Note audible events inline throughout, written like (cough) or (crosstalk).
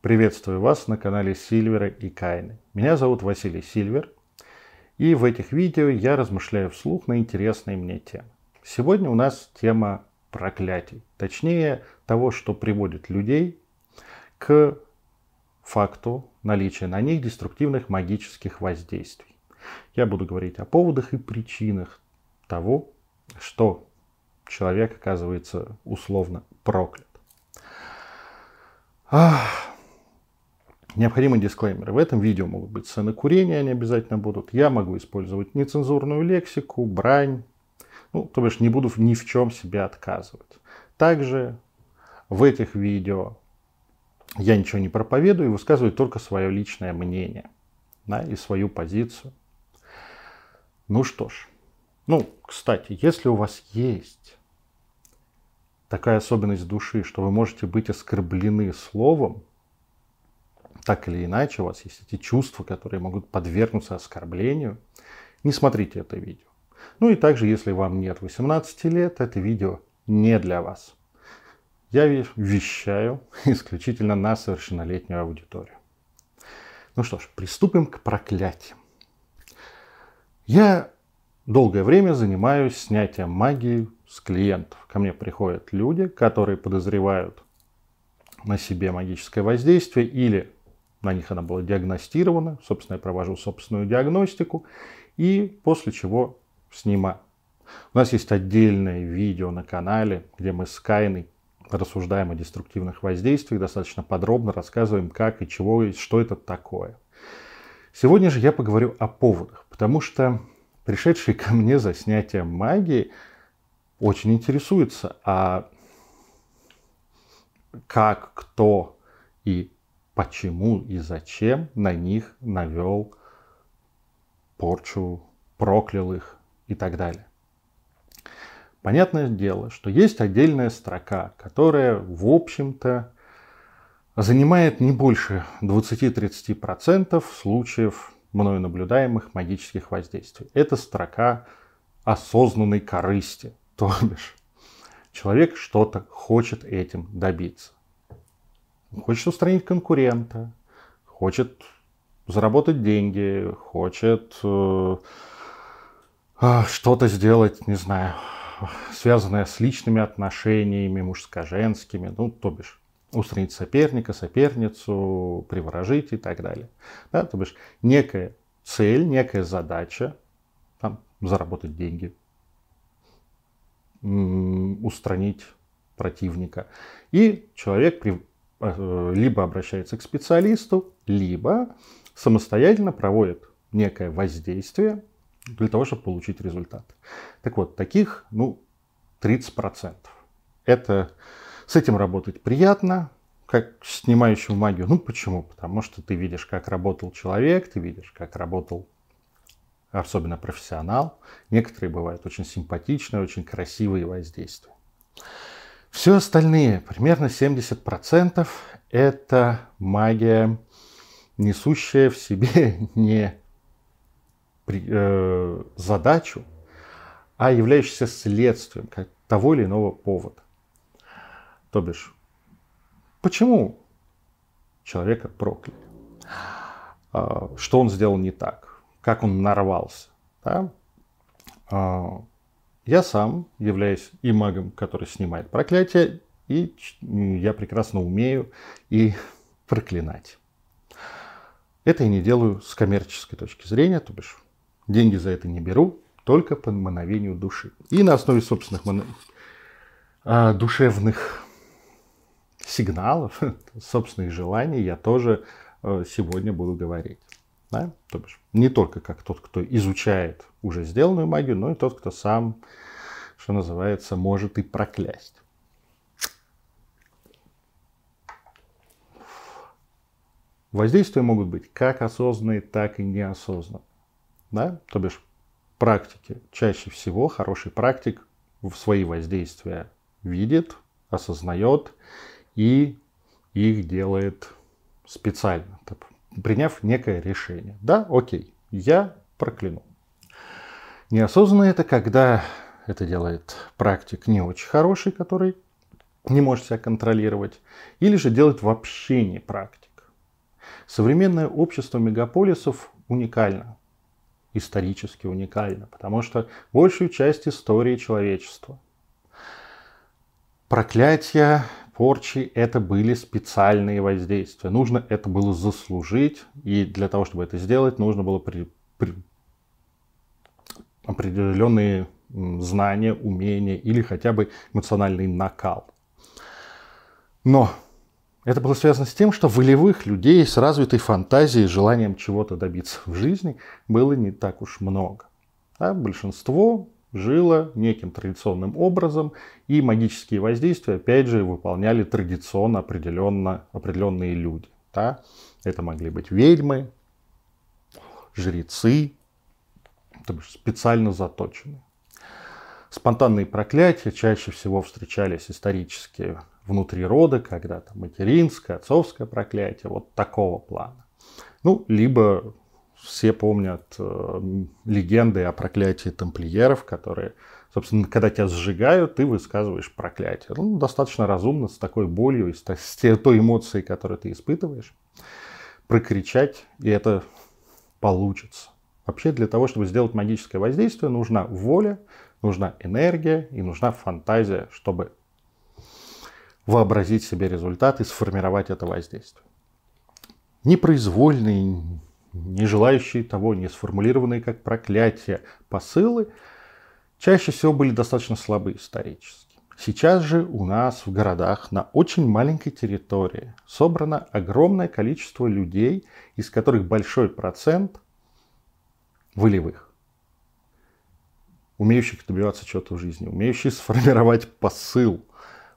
Приветствую вас на канале Сильвера и Кайны. Меня зовут Василий Сильвер, и в этих видео я размышляю вслух на интересные мне темы. Сегодня у нас тема проклятий, точнее того, что приводит людей к факту наличия на них деструктивных магических воздействий. Я буду говорить о поводах и причинах того, что человек оказывается условно проклят. Ах, Необходимый дисклеймер. В этом видео могут быть сцены курения, они обязательно будут. Я могу использовать нецензурную лексику, брань. Ну, то бишь не буду ни в чем себе отказывать. Также в этих видео я ничего не проповедую и высказываю только свое личное мнение да, и свою позицию. Ну что ж. Ну, кстати, если у вас есть такая особенность души, что вы можете быть оскорблены словом, так или иначе у вас есть эти чувства, которые могут подвергнуться оскорблению, не смотрите это видео. Ну и также, если вам нет 18 лет, это видео не для вас. Я вещаю (laughs) исключительно на совершеннолетнюю аудиторию. Ну что ж, приступим к проклятиям. Я долгое время занимаюсь снятием магии с клиентов. Ко мне приходят люди, которые подозревают на себе магическое воздействие или на них она была диагностирована. Собственно, я провожу собственную диагностику. И после чего снимаю. У нас есть отдельное видео на канале, где мы с Кайной рассуждаем о деструктивных воздействиях, достаточно подробно рассказываем, как и чего, и что это такое. Сегодня же я поговорю о поводах, потому что пришедшие ко мне за снятием магии очень интересуются, а как, кто и почему и зачем на них навел порчу, проклял их и так далее. Понятное дело, что есть отдельная строка, которая, в общем-то, занимает не больше 20-30% случаев мною наблюдаемых магических воздействий. Это строка осознанной корысти. То бишь, человек что-то хочет этим добиться хочет устранить конкурента, хочет заработать деньги, хочет э, э, что-то сделать, не знаю, связанное с личными отношениями, мужско-женскими, ну, то бишь, устранить соперника, соперницу, приворожить и так далее. Да, то бишь, некая цель, некая задача, там, заработать деньги, устранить противника. И человек при либо обращается к специалисту, либо самостоятельно проводит некое воздействие для того, чтобы получить результат. Так вот, таких, ну, 30%. Это, с этим работать приятно, как снимающим магию. Ну, почему? Потому что ты видишь, как работал человек, ты видишь, как работал особенно профессионал. Некоторые бывают очень симпатичные, очень красивые воздействия. Все остальные, примерно 70%, это магия, несущая в себе (laughs) не э, задачу, а являющаяся следствием как того или иного повода. То бишь, почему человека прокляли? А, что он сделал не так? Как он нарвался? Да? Я сам являюсь и магом, который снимает проклятие, и я прекрасно умею и проклинать. Это я не делаю с коммерческой точки зрения, то бишь деньги за это не беру, только по мановению души. И на основе собственных мон... а, душевных сигналов, (laughs) собственных желаний я тоже э, сегодня буду говорить. Да? То бишь, не только как тот, кто изучает уже сделанную магию, но и тот, кто сам, что называется, может и проклясть. Воздействия могут быть как осознанные, так и неосознанные. Да? То бишь, практики чаще всего хороший практик в свои воздействия видит, осознает и их делает специально приняв некое решение. Да, окей, я прокляну. Неосознанно это когда это делает практик не очень хороший, который не может себя контролировать, или же делает вообще не практик. Современное общество мегаполисов уникально, исторически уникально, потому что большую часть истории человечества проклятия, порчи – это были специальные воздействия. Нужно это было заслужить, и для того, чтобы это сделать, нужно было при, при, определенные знания, умения или хотя бы эмоциональный накал. Но это было связано с тем, что волевых людей с развитой фантазией, желанием чего-то добиться в жизни было не так уж много. А большинство жило неким традиционным образом, и магические воздействия, опять же, выполняли традиционно определенно, определенные люди. Да? Это могли быть ведьмы, жрецы, специально заточенные. Спонтанные проклятия чаще всего встречались исторически внутри рода, когда там материнское, отцовское проклятие, вот такого плана. Ну, либо все помнят э, легенды о проклятии тамплиеров, которые, собственно, когда тебя сжигают, ты высказываешь проклятие. Ну, достаточно разумно, с такой болью, с, с той эмоцией, которую ты испытываешь, прокричать, и это получится. Вообще для того, чтобы сделать магическое воздействие, нужна воля, нужна энергия и нужна фантазия, чтобы вообразить себе результат и сформировать это воздействие. Непроизвольные, не желающие того, не сформулированные как проклятие посылы чаще всего были достаточно слабы исторически. Сейчас же у нас в городах на очень маленькой территории собрано огромное количество людей, из которых большой процент волевых, умеющих добиваться чего-то в жизни, умеющих сформировать посыл,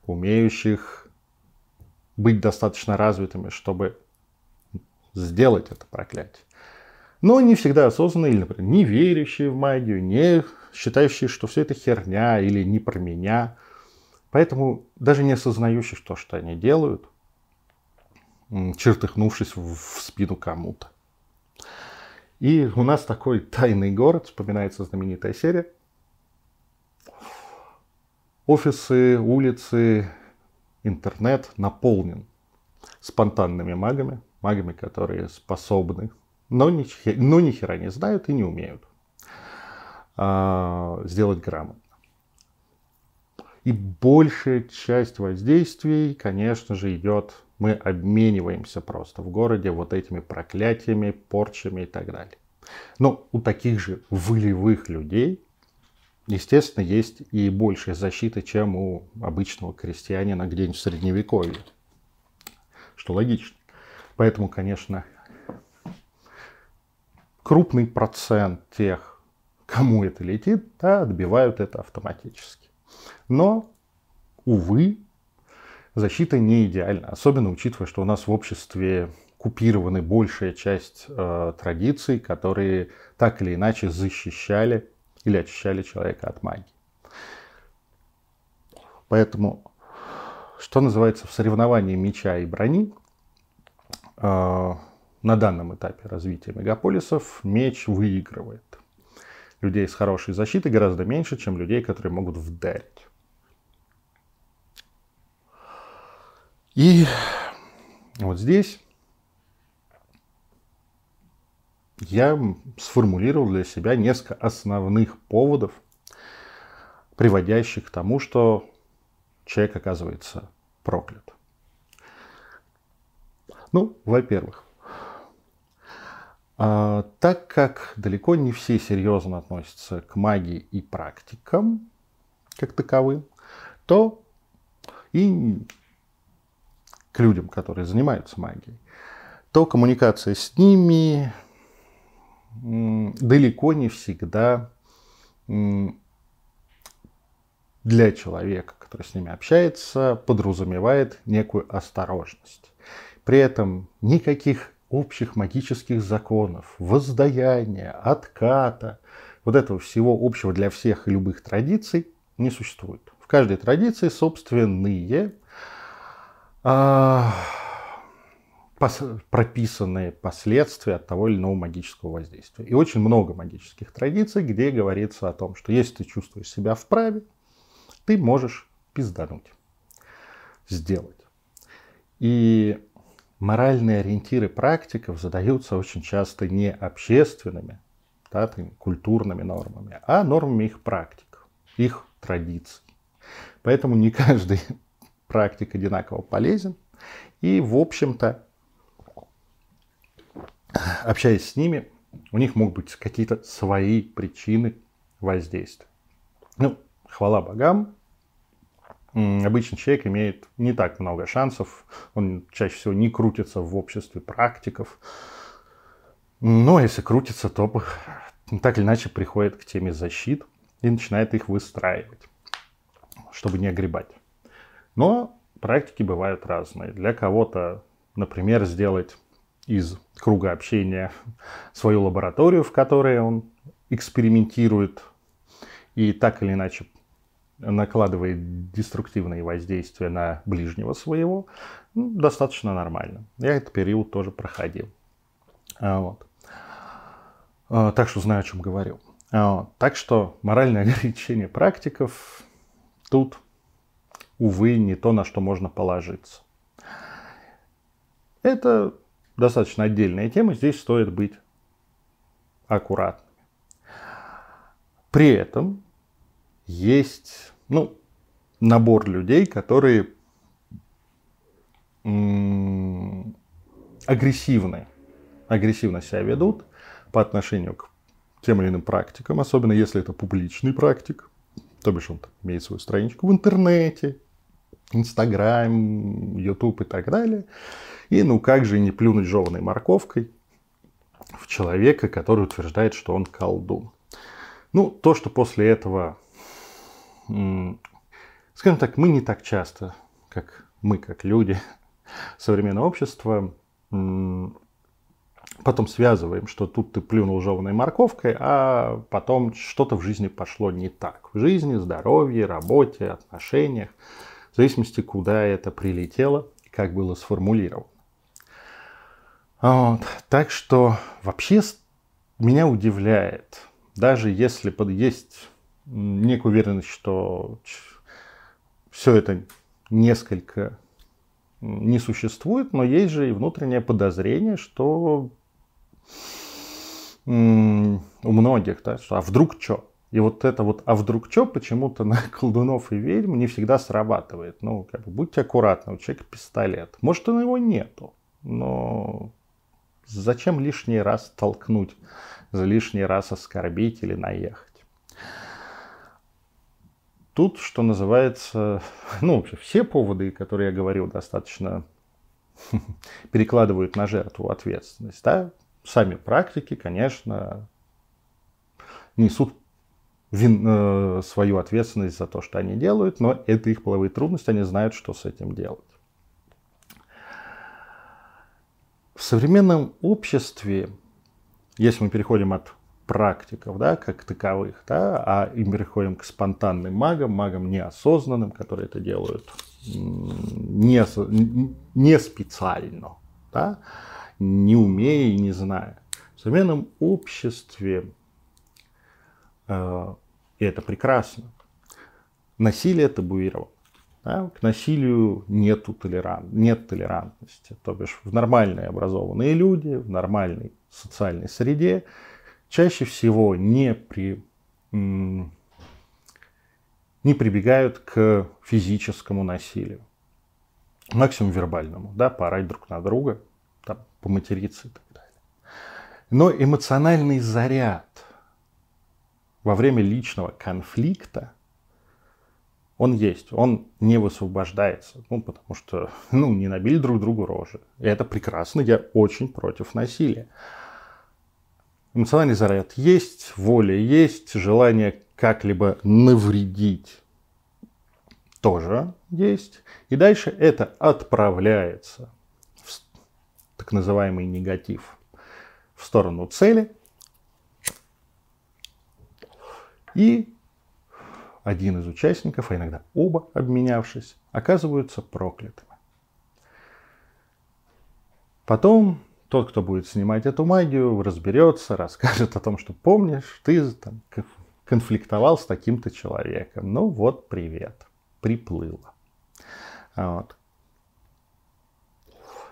умеющих быть достаточно развитыми, чтобы сделать это проклятие. Но не всегда осознанные, или, например, не верящие в магию, не считающие, что все это херня или не про меня. Поэтому даже не осознающие то, что они делают, чертыхнувшись в спину кому-то. И у нас такой тайный город, вспоминается знаменитая серия. Офисы, улицы, интернет наполнен спонтанными магами, магами, которые способны, но ни, но ни хера не знают и не умеют а, сделать грамотно. И большая часть воздействий, конечно же, идет мы обмениваемся просто в городе вот этими проклятиями, порчами и так далее. Но у таких же волевых людей, естественно, есть и большая защита, чем у обычного крестьянина где-нибудь в Средневековье. Что логично. Поэтому, конечно, крупный процент тех, кому это летит, да, отбивают это автоматически. Но, увы, защита не идеальна, особенно учитывая, что у нас в обществе купированы большая часть э, традиций, которые так или иначе защищали или очищали человека от магии. Поэтому, что называется в соревновании меча и брони, э, на данном этапе развития мегаполисов меч выигрывает. Людей с хорошей защитой гораздо меньше, чем людей, которые могут вдарить. И вот здесь я сформулировал для себя несколько основных поводов, приводящих к тому, что человек оказывается проклят. Ну, во-первых, а, так как далеко не все серьезно относятся к магии и практикам, как таковым, то и к людям, которые занимаются магией, то коммуникация с ними далеко не всегда для человека, который с ними общается, подразумевает некую осторожность. При этом никаких общих магических законов, воздаяния, отката, вот этого всего общего для всех и любых традиций не существует. В каждой традиции собственные а, пос, прописанные последствия от того или иного магического воздействия. И очень много магических традиций, где говорится о том, что если ты чувствуешь себя вправе, ты можешь пиздануть, сделать. И моральные ориентиры практиков задаются очень часто не общественными, да, культурными нормами, а нормами их практик, их традиций. Поэтому не каждый (laughs) практик одинаково полезен. И, в общем-то, общаясь с ними, у них могут быть какие-то свои причины воздействия. Ну, хвала богам, обычный человек имеет не так много шансов, он чаще всего не крутится в обществе практиков, но если крутится, то так или иначе приходит к теме защит и начинает их выстраивать, чтобы не огребать. Но практики бывают разные. Для кого-то, например, сделать из круга общения свою лабораторию, в которой он экспериментирует и так или иначе накладывает деструктивные воздействия на ближнего своего, ну, достаточно нормально. Я этот период тоже проходил. А, вот. А, так что знаю, о чем говорю. А. Так что моральное (laughs) ограничение практиков тут, увы, не то, на что можно положиться. Это достаточно отдельная тема, здесь стоит быть аккуратными. При этом есть ну, набор людей, которые агрессивны, агрессивно себя ведут по отношению к тем или иным практикам, особенно если это публичный практик, то бишь он имеет свою страничку в интернете, Инстаграм, Ютуб и так далее. И ну как же не плюнуть жеванной морковкой в человека, который утверждает, что он колдун. Ну, то, что после этого скажем так, мы не так часто, как мы, как люди (laughs) современного общества, потом связываем, что тут ты плюнул жеванной морковкой, а потом что-то в жизни пошло не так. В жизни, здоровье, работе, отношениях, в зависимости, куда это прилетело как было сформулировано. Вот. Так что вообще меня удивляет, даже если есть некую уверенность, что все это несколько не существует, но есть же и внутреннее подозрение, что у многих, да, что а вдруг что? И вот это вот «а вдруг что» почему-то на (laughs) колдунов и ведьм не всегда срабатывает. Ну, как бы, будьте аккуратны, у человека пистолет. Может, у него нету, но зачем лишний раз толкнуть, за лишний раз оскорбить или наехать? Тут, что называется, (laughs) ну, вообще все поводы, которые я говорил, достаточно (laughs) перекладывают на жертву ответственность. Да? Сами практики, конечно, несут вин, э, свою ответственность за то, что они делают, но это их половые трудности, они знают, что с этим делать. В современном обществе, если мы переходим от практиков, да, как таковых, да, а и переходим к спонтанным магам, магам неосознанным, которые это делают не, не специально, да, не умея и не зная. В современном обществе, э, и это прекрасно, насилие табуировано. Да? К насилию нету толерант, нет толерантности. То бишь в нормальные образованные люди, в нормальной социальной среде чаще всего не, при, не прибегают к физическому насилию. Максимум вербальному, да, поорать друг на друга, там, поматериться и так далее. Но эмоциональный заряд во время личного конфликта, он есть, он не высвобождается, ну, потому что, ну, не набили друг другу рожи. И это прекрасно, я очень против насилия. Эмоциональный заряд есть, воля есть, желание как-либо навредить тоже есть. И дальше это отправляется в так называемый негатив в сторону цели. И один из участников, а иногда оба обменявшись, оказываются проклятыми. Потом тот, кто будет снимать эту магию, разберется, расскажет о том, что помнишь, ты там, конфликтовал с таким-то человеком. Ну вот, привет, приплыло. Вот.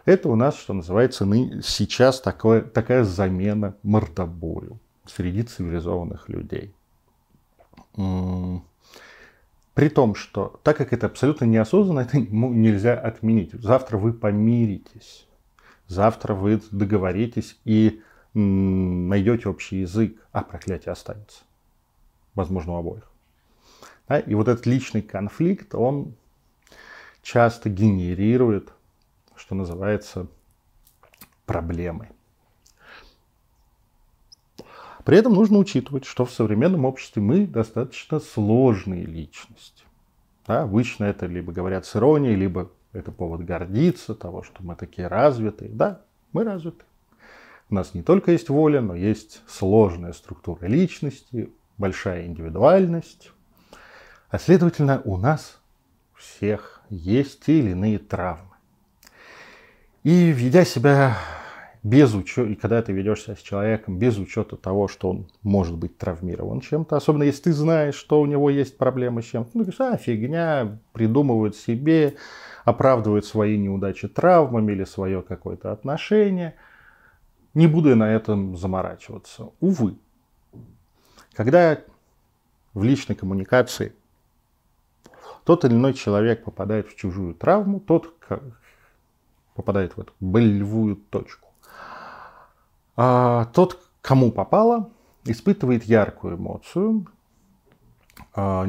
Это у нас, что называется, сейчас такое, такая замена мордобою среди цивилизованных людей. При том, что так как это абсолютно неосознанно, это нельзя отменить. Завтра вы помиритесь, завтра вы договоритесь и найдете общий язык, а проклятие останется. Возможно, у обоих. Да? И вот этот личный конфликт, он часто генерирует, что называется, проблемы. При этом нужно учитывать, что в современном обществе мы достаточно сложные личности. Да, обычно это либо говорят с иронией, либо это повод гордиться того, что мы такие развитые. Да, мы развиты. У нас не только есть воля, но есть сложная структура личности, большая индивидуальность. А следовательно, у нас всех есть те или иные травмы. И ведя себя без учета, когда ты ведешься с человеком без учета того, что он может быть травмирован чем-то, особенно если ты знаешь, что у него есть проблемы с чем-то, ну, говоришь, а, фигня, придумывают себе, оправдывают свои неудачи травмами или свое какое-то отношение – не буду я на этом заморачиваться. Увы, когда в личной коммуникации тот или иной человек попадает в чужую травму, тот попадает в эту болевую точку. А тот, кому попало, испытывает яркую эмоцию, а,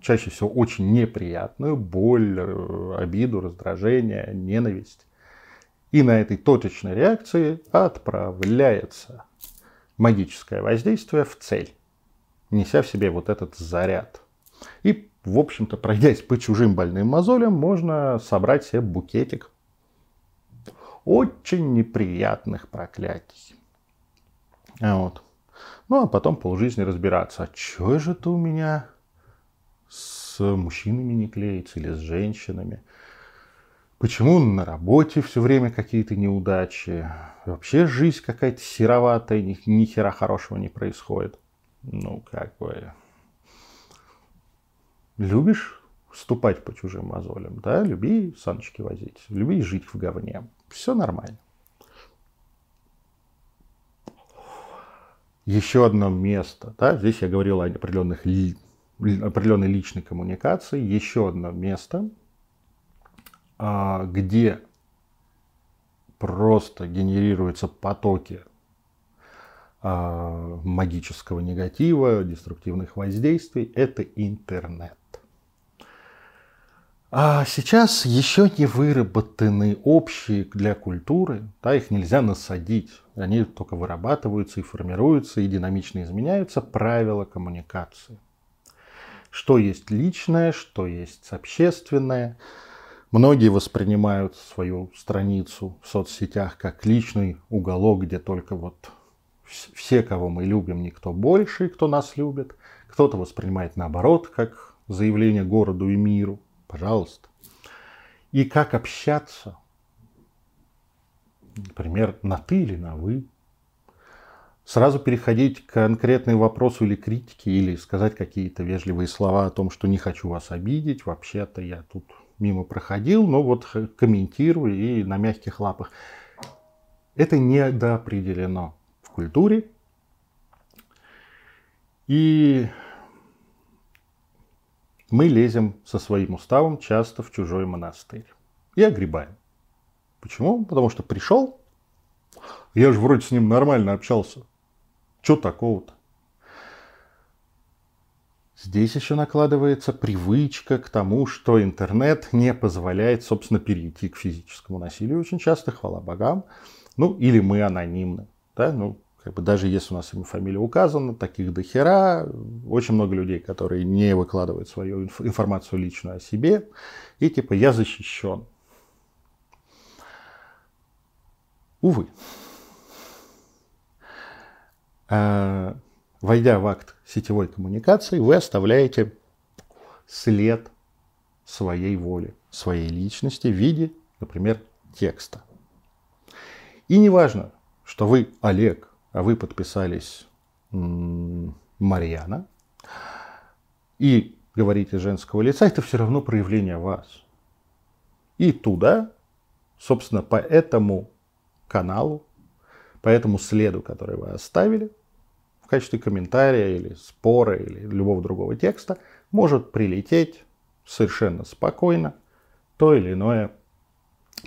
чаще всего очень неприятную, боль, э, обиду, раздражение, ненависть. И на этой точечной реакции отправляется магическое воздействие в цель, неся в себе вот этот заряд. И, в общем-то, пройдясь по чужим больным мозолям, можно собрать себе букетик очень неприятных проклятий. Вот. Ну, а потом полжизни разбираться, а что же это у меня с мужчинами не клеится или с женщинами? Почему на работе все время какие-то неудачи? Вообще жизнь какая-то сероватая, ни, ни хера хорошего не происходит. Ну, как бы... Любишь вступать по чужим мозолям, да? Люби саночки возить, люби жить в говне. Все нормально. Еще одно место, да, здесь я говорил о определенных, определенной личной коммуникации. Еще одно место, а, где просто генерируются потоки а, магического негатива, деструктивных воздействий, это интернет. А сейчас еще не выработаны общие для культуры, да, их нельзя насадить, они только вырабатываются и формируются, и динамично изменяются правила коммуникации. Что есть личное, что есть общественное – Многие воспринимают свою страницу в соцсетях как личный уголок, где только вот все, кого мы любим, никто больше, кто нас любит. Кто-то воспринимает наоборот, как заявление городу и миру. Пожалуйста. И как общаться. Например, на ты или на вы. Сразу переходить к конкретному вопросу или критике, или сказать какие-то вежливые слова о том, что не хочу вас обидеть. Вообще-то я тут мимо проходил, но вот комментирую и на мягких лапах. Это недоопределено в культуре. И мы лезем со своим уставом часто в чужой монастырь и огребаем. Почему? Потому что пришел, я же вроде с ним нормально общался. Что такого-то? Здесь еще накладывается привычка к тому, что интернет не позволяет, собственно, перейти к физическому насилию очень часто, хвала богам. Ну, или мы анонимны. Да? Ну, как бы даже если у нас имя, фамилия указана, таких до хера. Очень много людей, которые не выкладывают свою информацию личную о себе. И типа я защищен. Увы. А, войдя в акт сетевой коммуникации, вы оставляете след своей воли, своей личности в виде, например, текста. И не важно, что вы Олег, вы подписались Марьяна, и говорите женского лица, это все равно проявление вас. И туда Собственно, по этому каналу, по этому следу, который вы оставили, в качестве комментария или спора или любого другого текста, может прилететь совершенно спокойно то или иное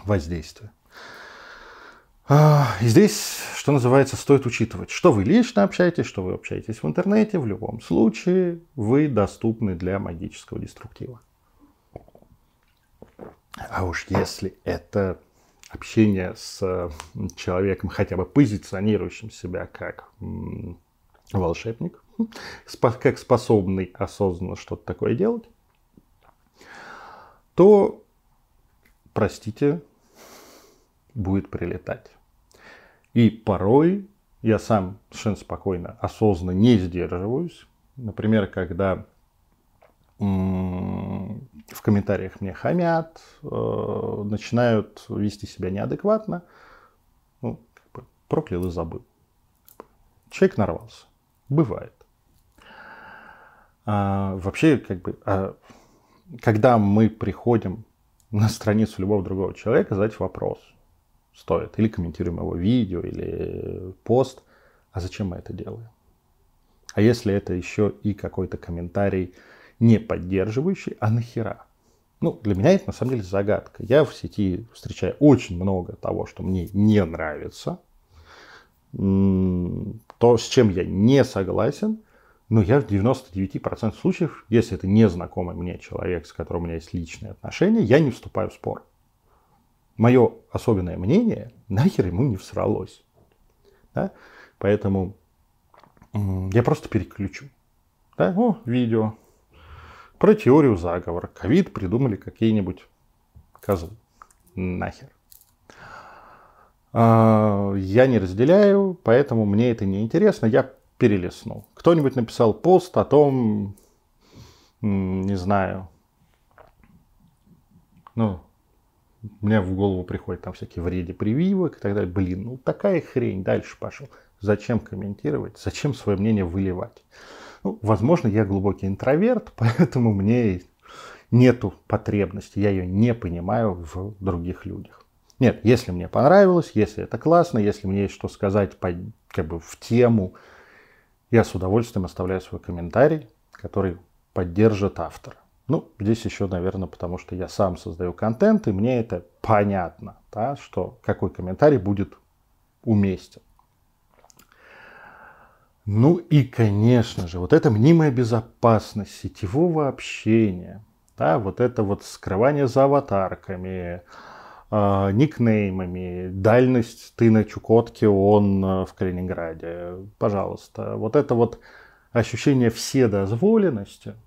воздействие. А, и здесь, что называется, стоит учитывать, что вы лично общаетесь, что вы общаетесь в интернете, в любом случае вы доступны для магического деструктива. А уж если это общение с человеком, хотя бы позиционирующим себя как волшебник, как способный осознанно что-то такое делать, то, простите, будет прилетать. И порой я сам совершенно спокойно, осознанно не сдерживаюсь. Например, когда в комментариях мне хамят, э, начинают вести себя неадекватно, ну, проклял и забыл. Человек нарвался. Бывает. А, вообще, как бы, а, когда мы приходим на страницу любого другого человека, задать вопрос – стоит. Или комментируем его видео, или пост. А зачем мы это делаем? А если это еще и какой-то комментарий не поддерживающий, а нахера? Ну, для меня это на самом деле загадка. Я в сети встречаю очень много того, что мне не нравится, то, с чем я не согласен, но я в 99% случаев, если это незнакомый мне человек, с которым у меня есть личные отношения, я не вступаю в спор мое особенное мнение нахер ему не всралось. Да? Поэтому я просто переключу. Да? О, видео. Про теорию заговора. Ковид придумали какие-нибудь козлы. Нахер. А, я не разделяю, поэтому мне это не интересно. Я перелистнул. Кто-нибудь написал пост о том, не знаю, ну, мне в голову приходят там всякие вреди прививок и так далее. Блин, ну такая хрень, дальше пошел. Зачем комментировать, зачем свое мнение выливать? Ну, возможно, я глубокий интроверт, (laughs) поэтому мне нету потребности, я ее не понимаю в других людях. Нет, если мне понравилось, если это классно, если мне есть что сказать по, как бы в тему, я с удовольствием оставляю свой комментарий, который поддержит автора. Ну, здесь еще, наверное, потому что я сам создаю контент, и мне это понятно, да, что какой комментарий будет уместен. Ну и, конечно же, вот эта мнимая безопасность сетевого общения, да, вот это вот скрывание за аватарками, э, никнеймами, дальность ты на Чукотке, он э, в Калининграде, пожалуйста. Вот это вот ощущение вседозволенности –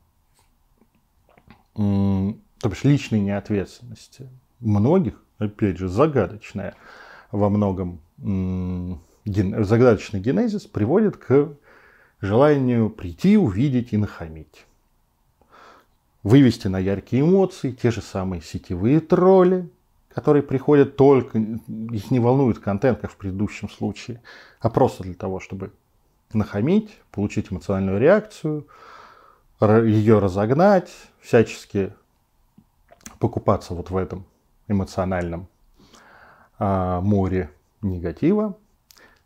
то бишь личной неответственности многих, опять же, загадочная во многом ген, загадочный генезис приводит к желанию прийти, увидеть и нахамить. Вывести на яркие эмоции, те же самые сетевые тролли, которые приходят только, их не волнует контент, как в предыдущем случае, а просто для того, чтобы нахамить, получить эмоциональную реакцию – ее разогнать, всячески покупаться вот в этом эмоциональном а, море негатива.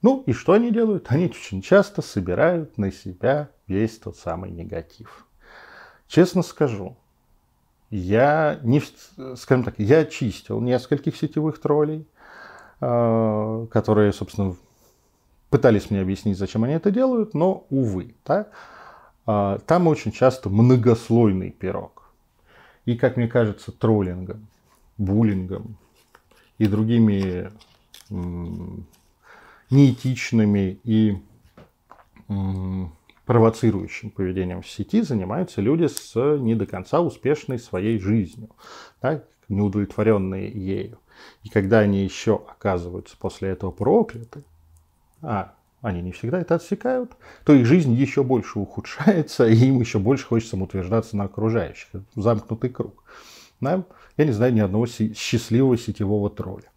Ну и что они делают? Они очень часто собирают на себя весь тот самый негатив. Честно скажу, я не, скажем так, я чистил нескольких сетевых троллей, а, которые, собственно, пытались мне объяснить, зачем они это делают, но увы, да, там очень часто многослойный пирог. И, как мне кажется, троллингом, буллингом и другими неэтичными и провоцирующим поведением в сети занимаются люди с не до конца успешной своей жизнью, да, неудовлетворенные ею. И когда они еще оказываются после этого прокляты, а они не всегда это отсекают, то их жизнь еще больше ухудшается, и им еще больше хочется самоутверждаться на окружающих. Замкнутый круг. Да? Я не знаю ни одного счастливого сетевого тролля.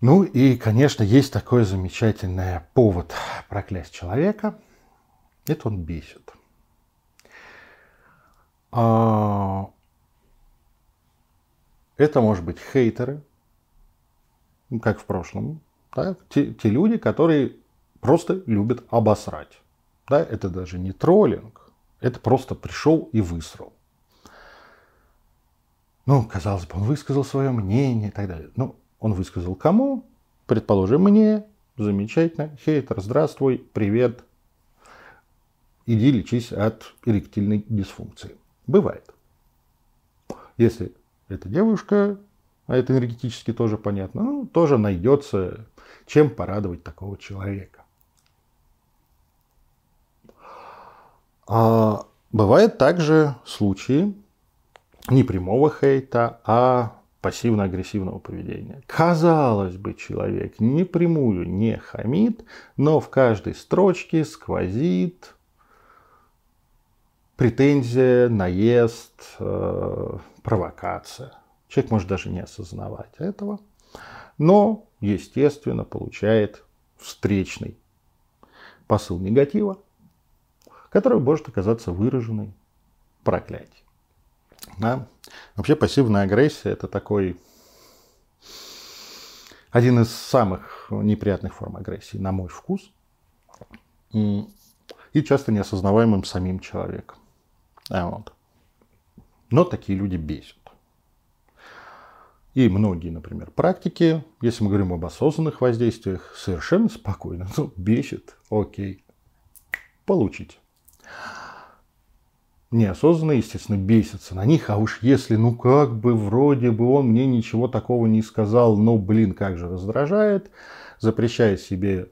Ну и, конечно, есть такой замечательный повод проклясть человека. Это он бесит. А, это может быть хейтеры, как в прошлом. Да? Те, те люди, которые просто любят обосрать. Да? Это даже не троллинг, это просто пришел и высрал. Ну, казалось бы, он высказал свое мнение и так далее. Ну, он высказал кому? Предположим, мне. Замечательно. Хейтер, здравствуй, привет. Иди лечись от эректильной дисфункции. Бывает. Если эта девушка, а это энергетически тоже понятно, ну, тоже найдется, чем порадовать такого человека. А бывают также случаи не прямого хейта, а пассивно-агрессивного поведения. Казалось бы, человек непрямую не хамит, но в каждой строчке сквозит претензия, наезд, э, провокация. Человек может даже не осознавать этого, но, естественно, получает встречный посыл негатива, который может оказаться выраженной проклятием. Да? Вообще пассивная агрессия это такой один из самых неприятных форм агрессии, на мой вкус, и часто неосознаваемым самим человеком. А вот. Но такие люди бесят. И многие, например, практики, если мы говорим об осознанных воздействиях, совершенно спокойно. Ну, бесит, окей, получите неосознанно, естественно, бесятся на них. А уж если, ну как бы, вроде бы он мне ничего такого не сказал, но, блин, как же раздражает, запрещая себе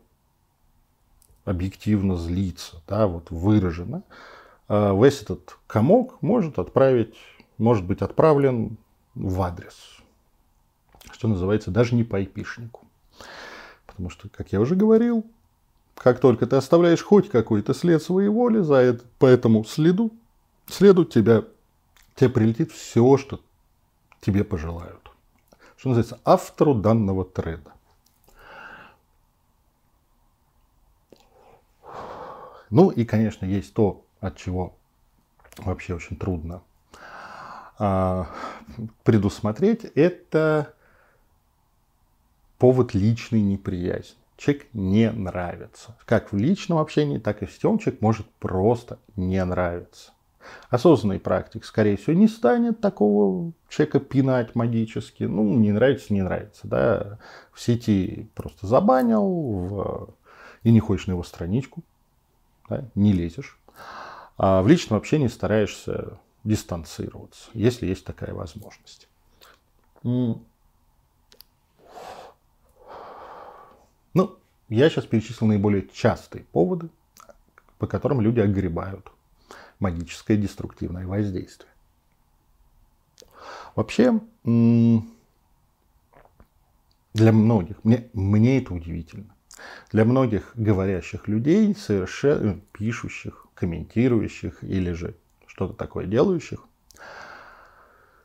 объективно злиться, да, вот выраженно, весь этот комок может отправить, может быть отправлен в адрес, что называется, даже не по айпишнику. Потому что, как я уже говорил, как только ты оставляешь хоть какой-то след своей воли за это, по этому следу, следует тебя, тебе прилетит все, что тебе пожелают. Что называется, автору данного треда. Ну и, конечно, есть то, от чего вообще очень трудно а, предусмотреть, это повод личной неприязни. Человек не нравится. Как в личном общении, так и в сетевом человек может просто не нравиться. Осознанный практик, скорее всего, не станет такого человека пинать магически. Ну, не нравится, не нравится. Да? В сети просто забанил, в... и не хочешь на его страничку, да? не лезешь. А в личном общении стараешься дистанцироваться, если есть такая возможность. Ну, я сейчас перечислил наиболее частые поводы, по которым люди огребают магическое деструктивное воздействие. Вообще, для многих, мне, мне это удивительно, для многих говорящих людей, совершенно пишущих, комментирующих или же что-то такое делающих,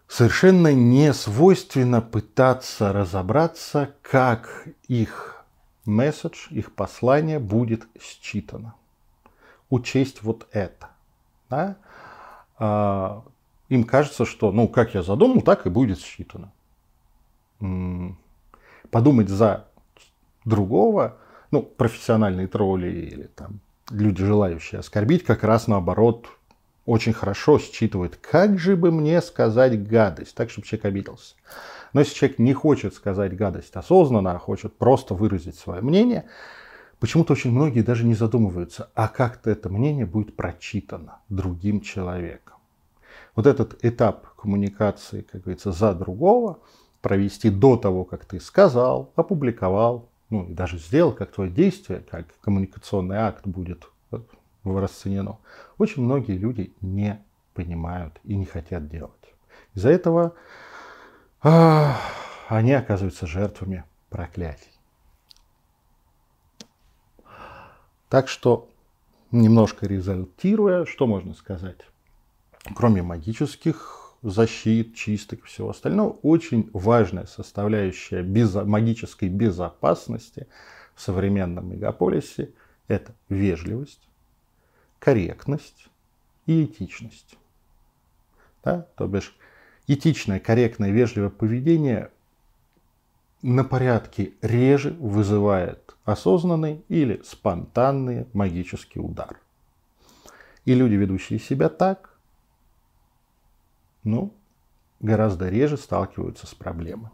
совершенно не свойственно пытаться разобраться, как их месседж, их послание будет считано. Учесть вот это. Да? А, им кажется, что, ну, как я задумал, так и будет считано. Подумать за другого, ну, профессиональные тролли или там люди, желающие оскорбить, как раз наоборот очень хорошо считывают, как же бы мне сказать гадость, так, чтобы человек обиделся. Но если человек не хочет сказать гадость осознанно, а хочет просто выразить свое мнение, Почему-то очень многие даже не задумываются, а как-то это мнение будет прочитано другим человеком. Вот этот этап коммуникации, как говорится, за другого провести до того, как ты сказал, опубликовал, ну и даже сделал, как твое действие, как коммуникационный акт будет расценено. Очень многие люди не понимают и не хотят делать. Из-за этого а, они оказываются жертвами проклятий. Так что, немножко результируя, что можно сказать? Кроме магических защит, чисток и всего остального, очень важная составляющая безо- магической безопасности в современном мегаполисе – это вежливость, корректность и этичность. Да? То бишь этичное, корректное, вежливое поведение на порядке реже вызывает осознанный или спонтанный магический удар. И люди, ведущие себя так, ну, гораздо реже сталкиваются с проблемами.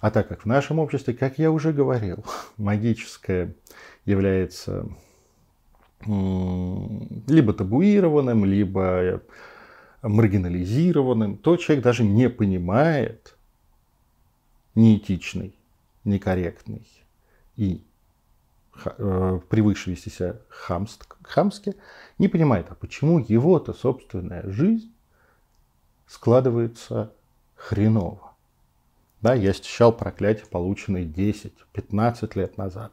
А так как в нашем обществе, как я уже говорил, (laughs) магическое является либо табуированным, либо маргинализированным, то человек даже не понимает неэтичный, некорректный и э, привыкший вести себя хамски, не понимает, а почему его-то собственная жизнь складывается хреново. Да, я ощущал проклятие, полученное 10-15 лет назад.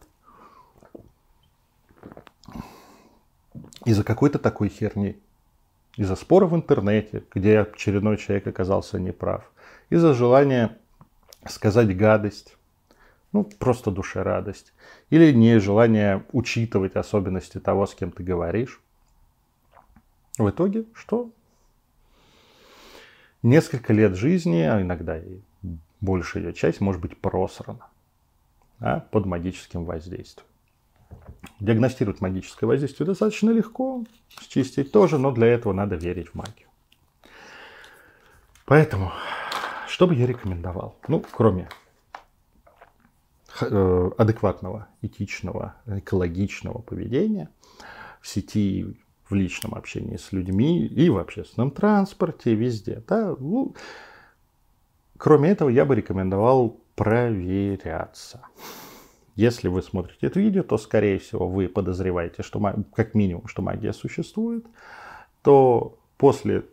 Из-за какой-то такой херни. Из-за спора в интернете, где очередной человек оказался неправ. Из-за желания сказать гадость. Ну, просто душе радость. Или не желание учитывать особенности того, с кем ты говоришь. В итоге что? Несколько лет жизни, а иногда и большая ее часть, может быть просрана да, под магическим воздействием. Диагностировать магическое воздействие достаточно легко, счистить тоже, но для этого надо верить в магию. Поэтому, что бы я рекомендовал? Ну, кроме э, адекватного, этичного, экологичного поведения в сети, в личном общении с людьми и в общественном транспорте, везде. Да? Ну, кроме этого, я бы рекомендовал проверяться. Если вы смотрите это видео, то, скорее всего, вы подозреваете, что как минимум, что магия существует, то после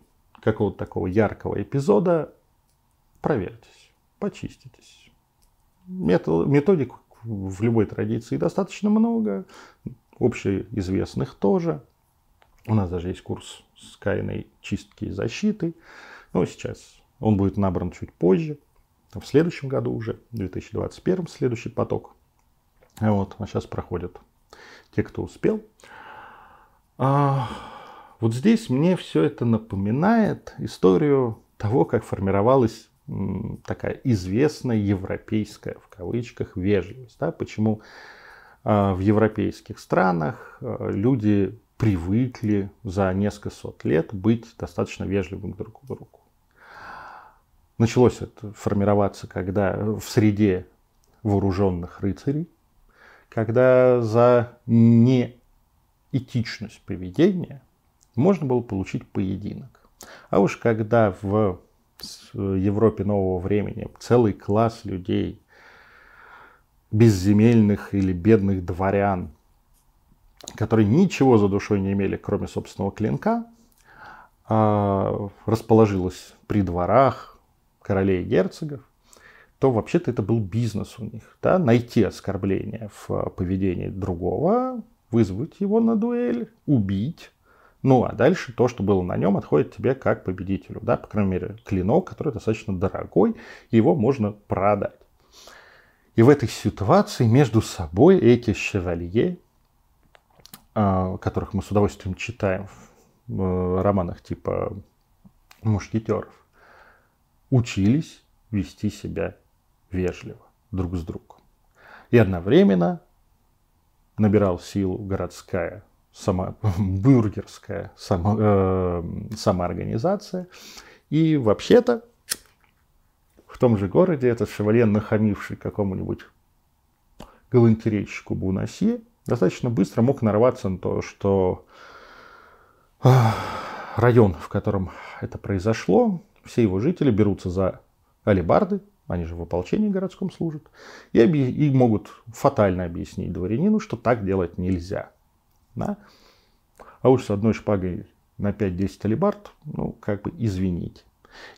какого-то такого яркого эпизода проверьтесь, почиститесь. Метод, методик в любой традиции достаточно много, общеизвестных тоже. У нас даже есть курс скайной чистки и защиты. Но сейчас он будет набран чуть позже. В следующем году уже, в 2021, следующий поток вот, а сейчас проходят те, кто успел. А, вот здесь мне все это напоминает историю того, как формировалась такая известная европейская, в кавычках, вежливость. Да? Почему а, в европейских странах а, люди привыкли за несколько сот лет быть достаточно вежливым друг к другу. Началось это формироваться, когда в среде вооруженных рыцарей когда за неэтичность поведения можно было получить поединок. А уж когда в Европе нового времени целый класс людей, безземельных или бедных дворян, которые ничего за душой не имели, кроме собственного клинка, а, расположилась при дворах королей и герцогов, то вообще-то это был бизнес у них. Да? Найти оскорбление в поведении другого, вызвать его на дуэль, убить. Ну, а дальше то, что было на нем, отходит тебе как победителю. Да? По крайней мере, клинок, который достаточно дорогой, его можно продать. И в этой ситуации между собой эти шевалье, которых мы с удовольствием читаем в э, романах типа «Мушкетеров», учились вести себя вежливо друг с другом. И одновременно набирал силу городская, сама, (laughs) бюргерская само, э, самоорганизация. И вообще-то в том же городе этот шевалье, нахамивший какому-нибудь галантерейщику Бунасье, достаточно быстро мог нарваться на то, что э, район, в котором это произошло, все его жители берутся за алибарды, они же в ополчении городском служат, и, объ... и могут фатально объяснить дворянину, что так делать нельзя. Да? А уж с одной шпагой на 5-10 алибард, ну, как бы извините.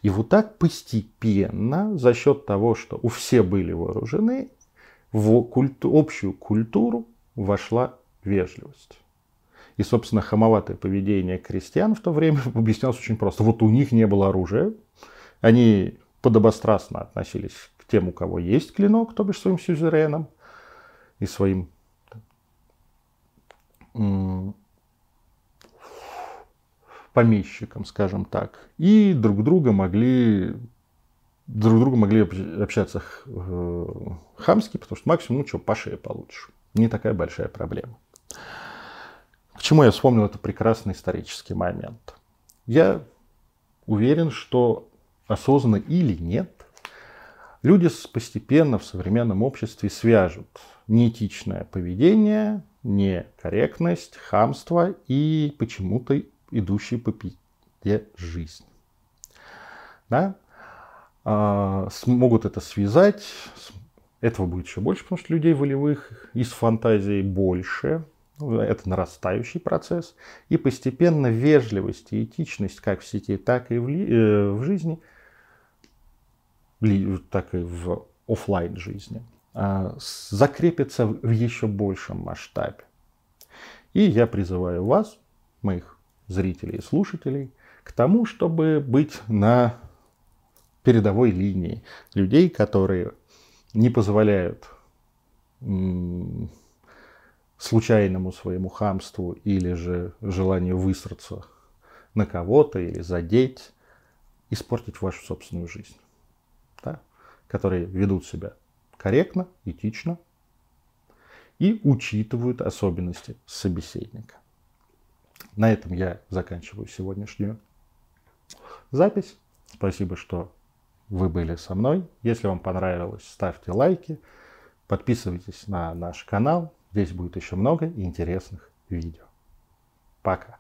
И вот так постепенно, за счет того, что у все были вооружены, в культу, общую культуру вошла вежливость. И, собственно, хамоватое поведение крестьян в то время (laughs) объяснялось очень просто. Вот у них не было оружия, они подобострастно относились к тем, у кого есть клинок, то бишь своим сюзеренам и своим помещиком, скажем так, и друг друга могли друг друга могли общаться э, хамски, потому что максимум, ну что, по шее получишь. Не такая большая проблема. К чему я вспомнил этот прекрасный исторический момент? Я уверен, что осознанно или нет, люди постепенно в современном обществе свяжут неэтичное поведение, некорректность, хамство и почему-то идущий по пите жизнь. Да? А, смогут это связать. Этого будет еще больше, потому что людей волевых из фантазии больше. Это нарастающий процесс. И постепенно вежливость и этичность как в сети, так и в, ли, э, в жизни, так и в офлайн жизни, э, закрепится в еще большем масштабе. И я призываю вас, моих зрителей и слушателей, к тому, чтобы быть на передовой линии людей, которые не позволяют случайному своему хамству или же желанию высраться на кого-то или задеть, испортить вашу собственную жизнь. Да? Которые ведут себя корректно, этично и учитывают особенности собеседника. На этом я заканчиваю сегодняшнюю запись. Спасибо, что вы были со мной. Если вам понравилось, ставьте лайки, подписывайтесь на наш канал. Здесь будет еще много интересных видео. Пока.